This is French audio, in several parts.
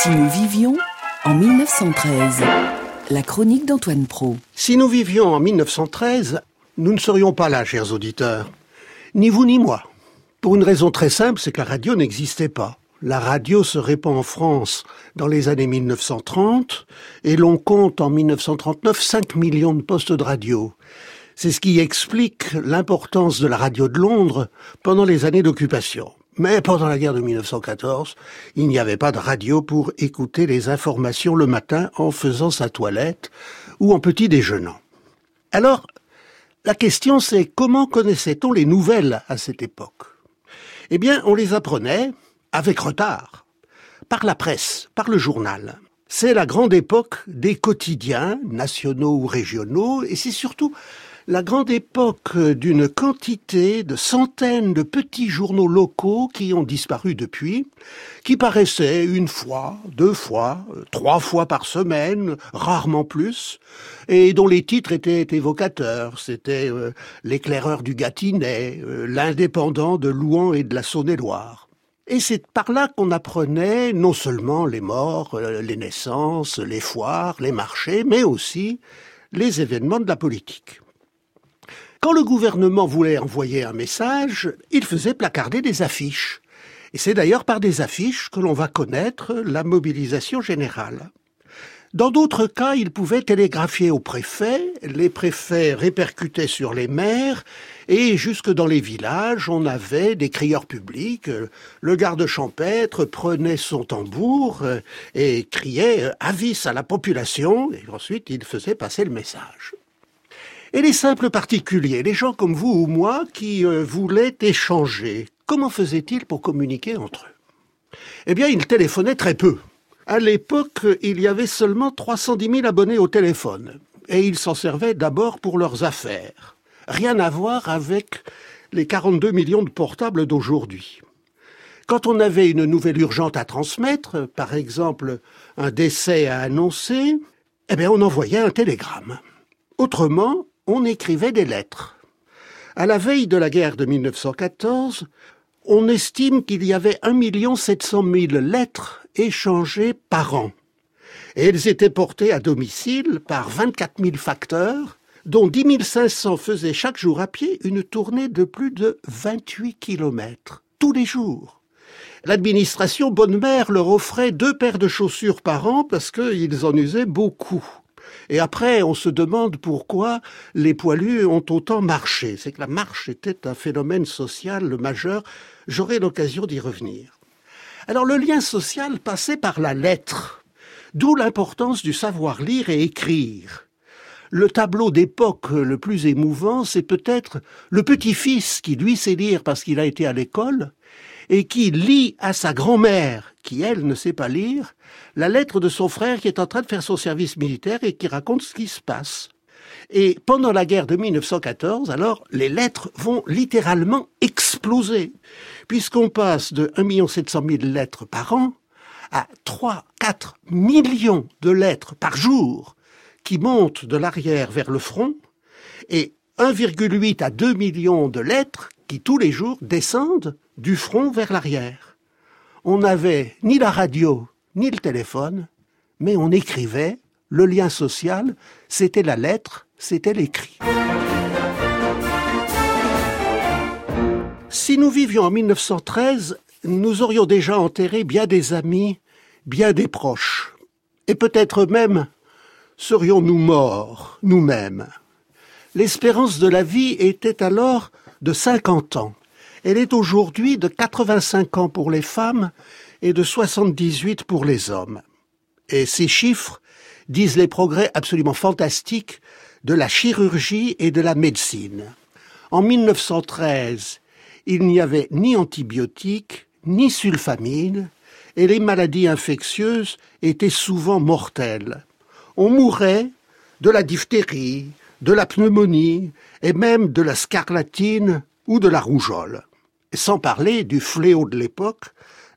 Si nous vivions en 1913, la chronique d'Antoine Pro. Si nous vivions en 1913, nous ne serions pas là, chers auditeurs. Ni vous ni moi. Pour une raison très simple, c'est que la radio n'existait pas. La radio se répand en France dans les années 1930 et l'on compte en 1939 5 millions de postes de radio. C'est ce qui explique l'importance de la radio de Londres pendant les années d'occupation. Mais pendant la guerre de 1914, il n'y avait pas de radio pour écouter les informations le matin en faisant sa toilette ou en petit déjeunant. Alors, la question c'est comment connaissait-on les nouvelles à cette époque? Eh bien, on les apprenait avec retard, par la presse, par le journal. C'est la grande époque des quotidiens, nationaux ou régionaux, et c'est surtout la grande époque d'une quantité de centaines de petits journaux locaux qui ont disparu depuis, qui paraissaient une fois, deux fois, trois fois par semaine, rarement plus, et dont les titres étaient évocateurs. C'était euh, l'éclaireur du Gâtinais, euh, l'indépendant de Louan et de la Saône-et-Loire. Et c'est par là qu'on apprenait non seulement les morts, euh, les naissances, les foires, les marchés, mais aussi les événements de la politique. Quand le gouvernement voulait envoyer un message, il faisait placarder des affiches. Et c'est d'ailleurs par des affiches que l'on va connaître la mobilisation générale. Dans d'autres cas, il pouvait télégraphier au préfet, les préfets répercutaient sur les maires, et jusque dans les villages, on avait des crieurs publics. Le garde champêtre prenait son tambour et criait avis à la population, et ensuite il faisait passer le message et les simples particuliers, les gens comme vous ou moi qui euh, voulaient échanger, comment faisaient-ils pour communiquer entre eux? Eh bien, ils téléphonaient très peu. À l'époque, il y avait seulement 310 000 abonnés au téléphone, et ils s'en servaient d'abord pour leurs affaires. Rien à voir avec les 42 millions de portables d'aujourd'hui. Quand on avait une nouvelle urgente à transmettre, par exemple un décès à annoncer, eh bien on envoyait un télégramme. Autrement, on écrivait des lettres. À la veille de la guerre de 1914, on estime qu'il y avait 1 700 000 lettres échangées par an. Et elles étaient portées à domicile par 24 000 facteurs, dont 10 500 faisaient chaque jour à pied une tournée de plus de 28 kilomètres, tous les jours. L'administration Bonne Mère leur offrait deux paires de chaussures par an parce qu'ils en usaient beaucoup. Et après, on se demande pourquoi les poilus ont autant marché. C'est que la marche était un phénomène social majeur. J'aurai l'occasion d'y revenir. Alors le lien social passait par la lettre, d'où l'importance du savoir lire et écrire. Le tableau d'époque le plus émouvant, c'est peut-être le petit-fils qui lui sait lire parce qu'il a été à l'école, et qui lit à sa grand-mère, qui elle ne sait pas lire, la lettre de son frère qui est en train de faire son service militaire et qui raconte ce qui se passe. Et pendant la guerre de 1914, alors, les lettres vont littéralement exploser, puisqu'on passe de 1 700 000 lettres par an à 3, 4 millions de lettres par jour qui montent de l'arrière vers le front, et 1,8 à 2 millions de lettres qui tous les jours descendent du front vers l'arrière. On n'avait ni la radio, ni le téléphone, mais on écrivait, le lien social, c'était la lettre, c'était l'écrit. Si nous vivions en 1913, nous aurions déjà enterré bien des amis, bien des proches, et peut-être même serions-nous morts, nous-mêmes. L'espérance de la vie était alors de 50 ans. Elle est aujourd'hui de 85 ans pour les femmes et de 78 pour les hommes. Et ces chiffres disent les progrès absolument fantastiques de la chirurgie et de la médecine. En 1913, il n'y avait ni antibiotiques, ni sulfamine, et les maladies infectieuses étaient souvent mortelles. On mourait de la diphtérie, de la pneumonie et même de la scarlatine ou de la rougeole, sans parler du fléau de l'époque,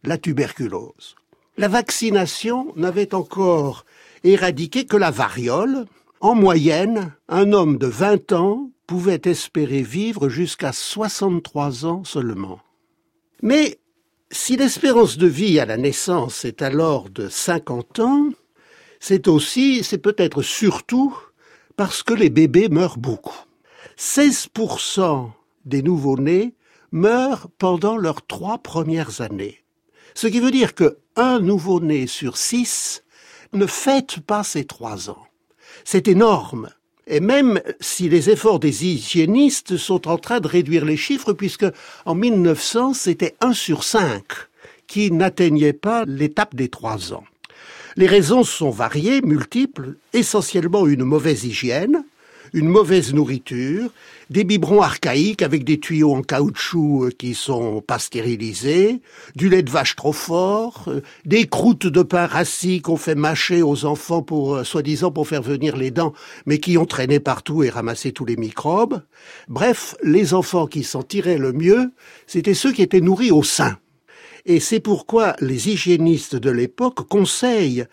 la tuberculose. La vaccination n'avait encore éradiqué que la variole. En moyenne, un homme de 20 ans pouvait espérer vivre jusqu'à 63 ans seulement. Mais Si l'espérance de vie à la naissance est alors de 50 ans, c'est aussi, c'est peut-être surtout, parce que les bébés meurent beaucoup. 16% des nouveau-nés meurent pendant leurs trois premières années. Ce qui veut dire que un nouveau-né sur six ne fête pas ses trois ans. C'est énorme. Et même si les efforts des hygiénistes sont en train de réduire les chiffres, puisque en 1900, c'était un sur cinq qui n'atteignait pas l'étape des trois ans. Les raisons sont variées, multiples, essentiellement une mauvaise hygiène, une mauvaise nourriture, des biberons archaïques avec des tuyaux en caoutchouc euh, qui sont pas stérilisés, du lait de vache trop fort, euh, des croûtes de pain rassis qu'on fait mâcher aux enfants pour, euh, soi-disant, pour faire venir les dents, mais qui ont traîné partout et ramassé tous les microbes. Bref, les enfants qui s'en tiraient le mieux, c'était ceux qui étaient nourris au sein. Et c'est pourquoi les hygiénistes de l'époque conseillent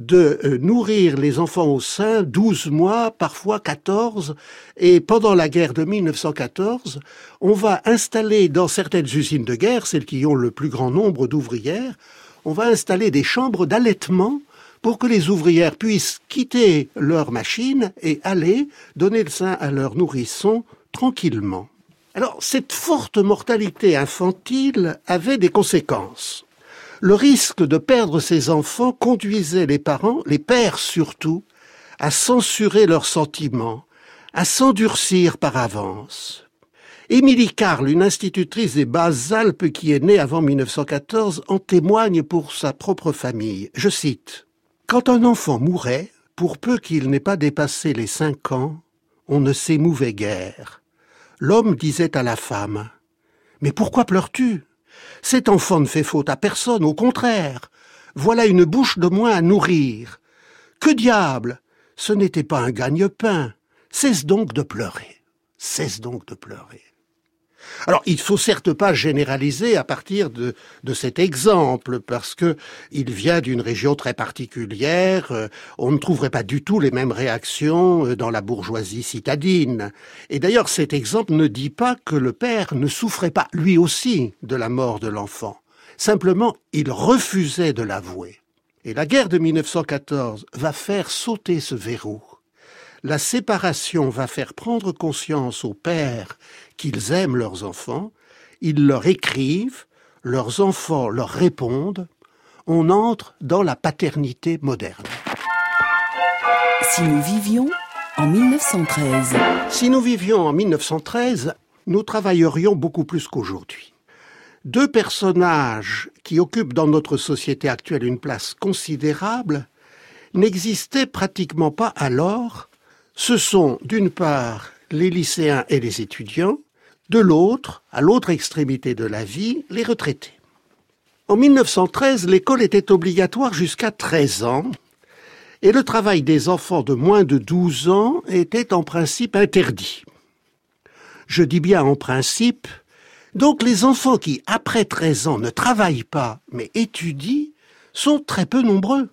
de euh, nourrir les enfants au sein 12 mois, parfois 14. Et pendant la guerre de 1914, on va installer dans certaines usines de guerre, celles qui ont le plus grand nombre d'ouvrières, on va installer des chambres d'allaitement pour que les ouvrières puissent quitter leur machine et aller donner le sein à leurs nourrissons tranquillement. Alors, cette forte mortalité infantile avait des conséquences le risque de perdre ses enfants conduisait les parents, les pères surtout, à censurer leurs sentiments, à s'endurcir par avance. Émilie Carl, une institutrice des Basses-Alpes qui est née avant 1914, en témoigne pour sa propre famille. Je cite Quand un enfant mourait, pour peu qu'il n'ait pas dépassé les cinq ans, on ne s'émouvait guère. L'homme disait à la femme Mais pourquoi pleures-tu? Cet enfant ne fait faute à personne, au contraire. Voilà une bouche de moins à nourrir. Que diable Ce n'était pas un gagne-pain. Cesse donc de pleurer. Cesse donc de pleurer. Alors, il faut certes pas généraliser à partir de, de cet exemple, parce que il vient d'une région très particulière. Euh, on ne trouverait pas du tout les mêmes réactions euh, dans la bourgeoisie citadine. Et d'ailleurs, cet exemple ne dit pas que le père ne souffrait pas, lui aussi, de la mort de l'enfant. Simplement, il refusait de l'avouer. Et la guerre de 1914 va faire sauter ce verrou la séparation va faire prendre conscience aux pères qu'ils aiment leurs enfants, ils leur écrivent, leurs enfants leur répondent, on entre dans la paternité moderne. Si nous vivions en 1913. Si nous vivions en 1913, nous travaillerions beaucoup plus qu'aujourd'hui. Deux personnages qui occupent dans notre société actuelle une place considérable n'existaient pratiquement pas alors ce sont d'une part les lycéens et les étudiants, de l'autre, à l'autre extrémité de la vie, les retraités. En 1913, l'école était obligatoire jusqu'à 13 ans et le travail des enfants de moins de 12 ans était en principe interdit. Je dis bien en principe, donc les enfants qui, après 13 ans, ne travaillent pas mais étudient sont très peu nombreux.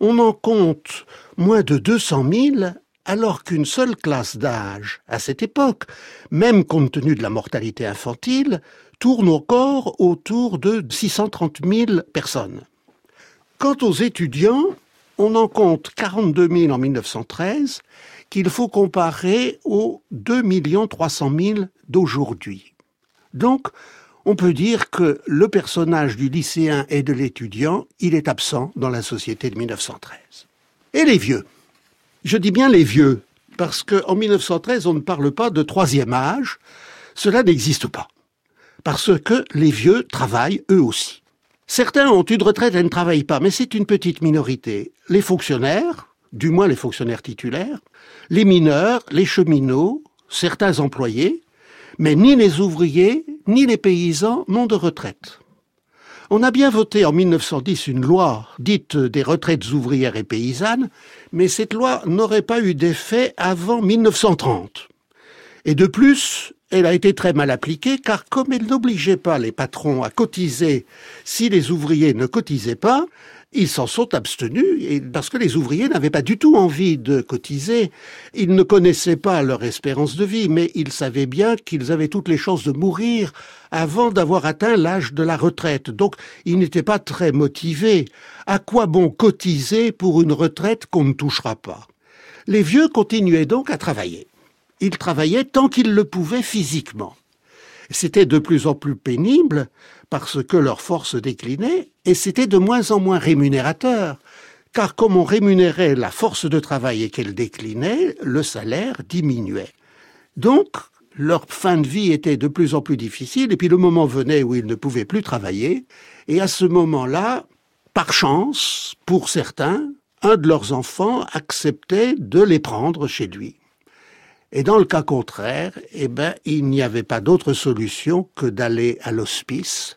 On en compte moins de 200 000 alors qu'une seule classe d'âge, à cette époque, même compte tenu de la mortalité infantile, tourne encore autour de 630 000 personnes. Quant aux étudiants, on en compte 42 000 en 1913, qu'il faut comparer aux 2 300 000 d'aujourd'hui. Donc, on peut dire que le personnage du lycéen et de l'étudiant, il est absent dans la société de 1913. Et les vieux? Je dis bien les vieux, parce qu'en 1913, on ne parle pas de troisième âge. Cela n'existe pas. Parce que les vieux travaillent eux aussi. Certains ont une retraite et ne travaillent pas, mais c'est une petite minorité. Les fonctionnaires, du moins les fonctionnaires titulaires, les mineurs, les cheminots, certains employés, mais ni les ouvriers, ni les paysans n'ont de retraite. On a bien voté en 1910 une loi dite des retraites ouvrières et paysannes, mais cette loi n'aurait pas eu d'effet avant 1930. Et de plus, elle a été très mal appliquée car comme elle n'obligeait pas les patrons à cotiser si les ouvriers ne cotisaient pas, ils s'en sont abstenus et parce que les ouvriers n'avaient pas du tout envie de cotiser. Ils ne connaissaient pas leur espérance de vie, mais ils savaient bien qu'ils avaient toutes les chances de mourir avant d'avoir atteint l'âge de la retraite. Donc, ils n'étaient pas très motivés. À quoi bon cotiser pour une retraite qu'on ne touchera pas? Les vieux continuaient donc à travailler. Ils travaillaient tant qu'ils le pouvaient physiquement. C'était de plus en plus pénible parce que leur force déclinait et c'était de moins en moins rémunérateur. Car comme on rémunérait la force de travail et qu'elle déclinait, le salaire diminuait. Donc, leur fin de vie était de plus en plus difficile et puis le moment venait où ils ne pouvaient plus travailler et à ce moment-là, par chance, pour certains, un de leurs enfants acceptait de les prendre chez lui. Et dans le cas contraire, eh ben, il n'y avait pas d'autre solution que d'aller à l'hospice.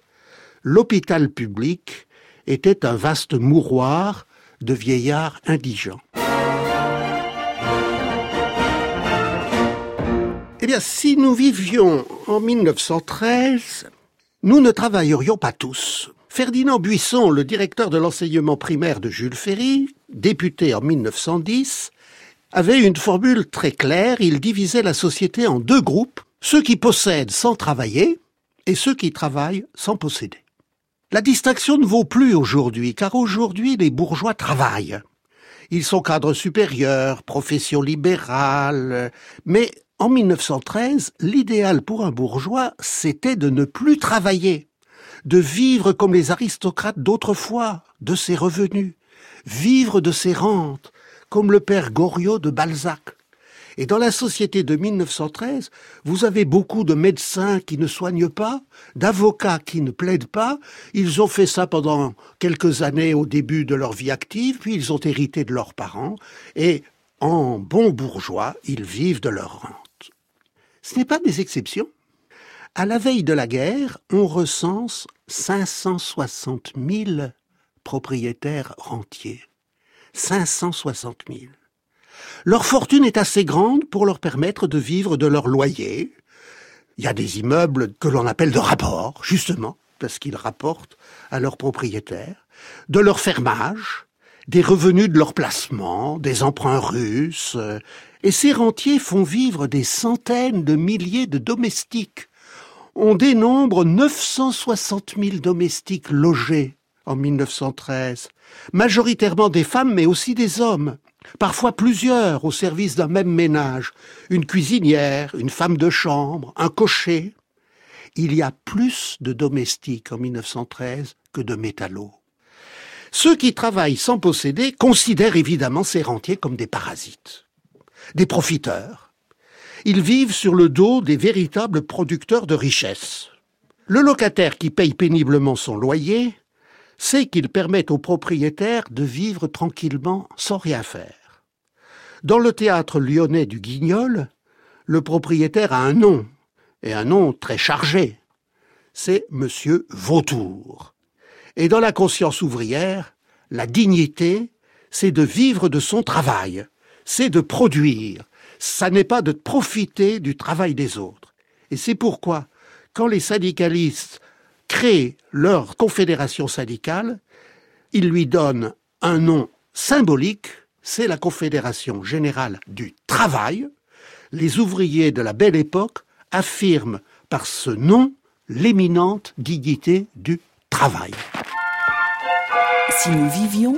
L'hôpital public était un vaste mouroir de vieillards indigents. Eh bien, si nous vivions en 1913, nous ne travaillerions pas tous. Ferdinand Buisson, le directeur de l'enseignement primaire de Jules Ferry, député en 1910, avait une formule très claire, il divisait la société en deux groupes, ceux qui possèdent sans travailler et ceux qui travaillent sans posséder. La distinction ne vaut plus aujourd'hui, car aujourd'hui les bourgeois travaillent. Ils sont cadres supérieurs, profession libérale, mais en 1913, l'idéal pour un bourgeois, c'était de ne plus travailler, de vivre comme les aristocrates d'autrefois, de ses revenus, vivre de ses rentes, comme le père Goriot de Balzac. Et dans la société de 1913, vous avez beaucoup de médecins qui ne soignent pas, d'avocats qui ne plaident pas. Ils ont fait ça pendant quelques années au début de leur vie active, puis ils ont hérité de leurs parents, et en bons bourgeois, ils vivent de leur rente. Ce n'est pas des exceptions. À la veille de la guerre, on recense 560 000 propriétaires rentiers. 560 000. Leur fortune est assez grande pour leur permettre de vivre de leur loyer. Il y a des immeubles que l'on appelle de rapport, justement, parce qu'ils rapportent à leurs propriétaires, de leur fermage, des revenus de leur placement, des emprunts russes, et ces rentiers font vivre des centaines de milliers de domestiques. On dénombre 960 000 domestiques logés en 1913, majoritairement des femmes mais aussi des hommes, parfois plusieurs au service d'un même ménage, une cuisinière, une femme de chambre, un cocher. Il y a plus de domestiques en 1913 que de métallos. Ceux qui travaillent sans posséder considèrent évidemment ces rentiers comme des parasites, des profiteurs. Ils vivent sur le dos des véritables producteurs de richesses. Le locataire qui paye péniblement son loyer c'est qu'ils permettent aux propriétaires de vivre tranquillement sans rien faire. Dans le théâtre lyonnais du Guignol, le propriétaire a un nom, et un nom très chargé. C'est Monsieur Vautour. Et dans la conscience ouvrière, la dignité, c'est de vivre de son travail, c'est de produire, ça n'est pas de profiter du travail des autres. Et c'est pourquoi, quand les syndicalistes créent leur confédération syndicale, ils lui donnent un nom symbolique, c'est la Confédération générale du travail. Les ouvriers de la belle époque affirment par ce nom l'éminente dignité du travail. Si nous vivions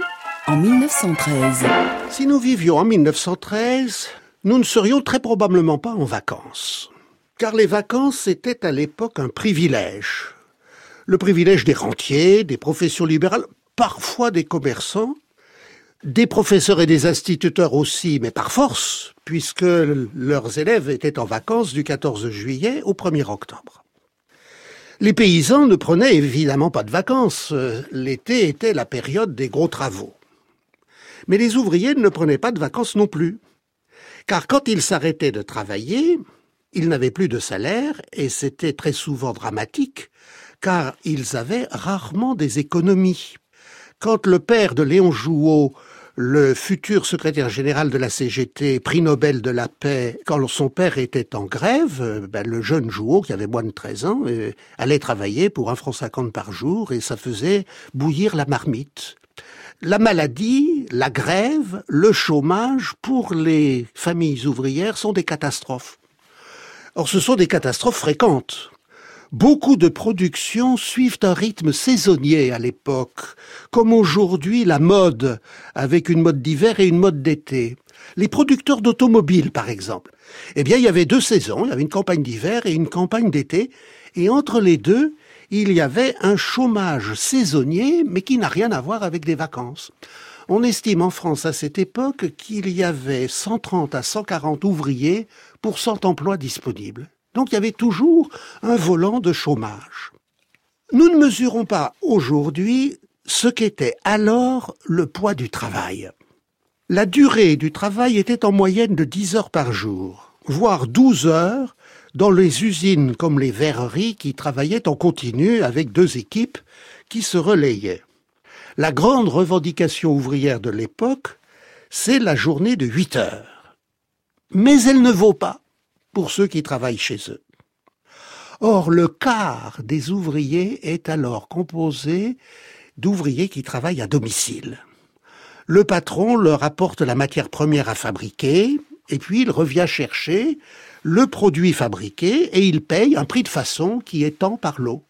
en 1913. Si nous vivions en 1913, nous ne serions très probablement pas en vacances. Car les vacances étaient à l'époque un privilège le privilège des rentiers, des professions libérales, parfois des commerçants, des professeurs et des instituteurs aussi, mais par force, puisque leurs élèves étaient en vacances du 14 juillet au 1er octobre. Les paysans ne prenaient évidemment pas de vacances. L'été était la période des gros travaux. Mais les ouvriers ne prenaient pas de vacances non plus. Car quand ils s'arrêtaient de travailler, ils n'avaient plus de salaire et c'était très souvent dramatique car ils avaient rarement des économies. Quand le père de Léon Jouot le futur secrétaire général de la CGT, prix Nobel de la paix, quand son père était en grève, ben, le jeune Jouot, qui avait moins de 13 ans, euh, allait travailler pour un franc cinquante par jour et ça faisait bouillir la marmite. La maladie, la grève, le chômage, pour les familles ouvrières, sont des catastrophes. Or, ce sont des catastrophes fréquentes. Beaucoup de productions suivent un rythme saisonnier à l'époque, comme aujourd'hui la mode, avec une mode d'hiver et une mode d'été. Les producteurs d'automobiles, par exemple. Eh bien, il y avait deux saisons, il y avait une campagne d'hiver et une campagne d'été, et entre les deux, il y avait un chômage saisonnier, mais qui n'a rien à voir avec des vacances. On estime en France à cette époque qu'il y avait 130 à 140 ouvriers pour 100 emplois disponibles. Donc il y avait toujours un volant de chômage. Nous ne mesurons pas aujourd'hui ce qu'était alors le poids du travail. La durée du travail était en moyenne de 10 heures par jour, voire 12 heures dans les usines comme les verreries qui travaillaient en continu avec deux équipes qui se relayaient. La grande revendication ouvrière de l'époque, c'est la journée de 8 heures. Mais elle ne vaut pas pour ceux qui travaillent chez eux. Or, le quart des ouvriers est alors composé d'ouvriers qui travaillent à domicile. Le patron leur apporte la matière première à fabriquer, et puis il revient chercher le produit fabriqué et il paye un prix de façon qui étend par l'eau.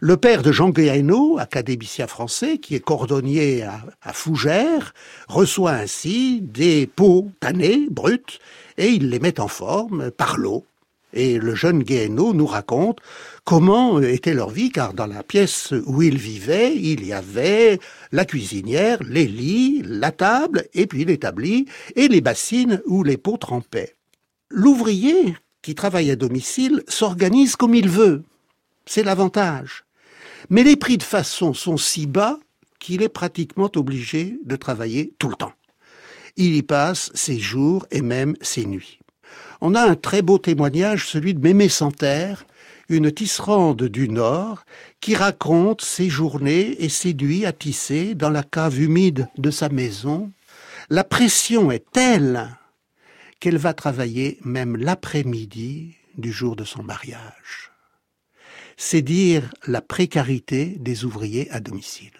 Le père de Jean Guéhenno, académicien français, qui est cordonnier à, Fougères, reçoit ainsi des pots tannés, bruts, et il les met en forme par l'eau. Et le jeune Guéhenno nous raconte comment était leur vie, car dans la pièce où il vivait, il y avait la cuisinière, les lits, la table, et puis l'établi, et les bassines où les pots trempaient. L'ouvrier qui travaille à domicile s'organise comme il veut. C'est l'avantage. Mais les prix de façon sont si bas qu'il est pratiquement obligé de travailler tout le temps. Il y passe ses jours et même ses nuits. On a un très beau témoignage, celui de Mémé Santerre, une tisserande du Nord, qui raconte ses journées et ses nuits à tisser dans la cave humide de sa maison. La pression est telle qu'elle va travailler même l'après-midi du jour de son mariage c'est dire la précarité des ouvriers à domicile.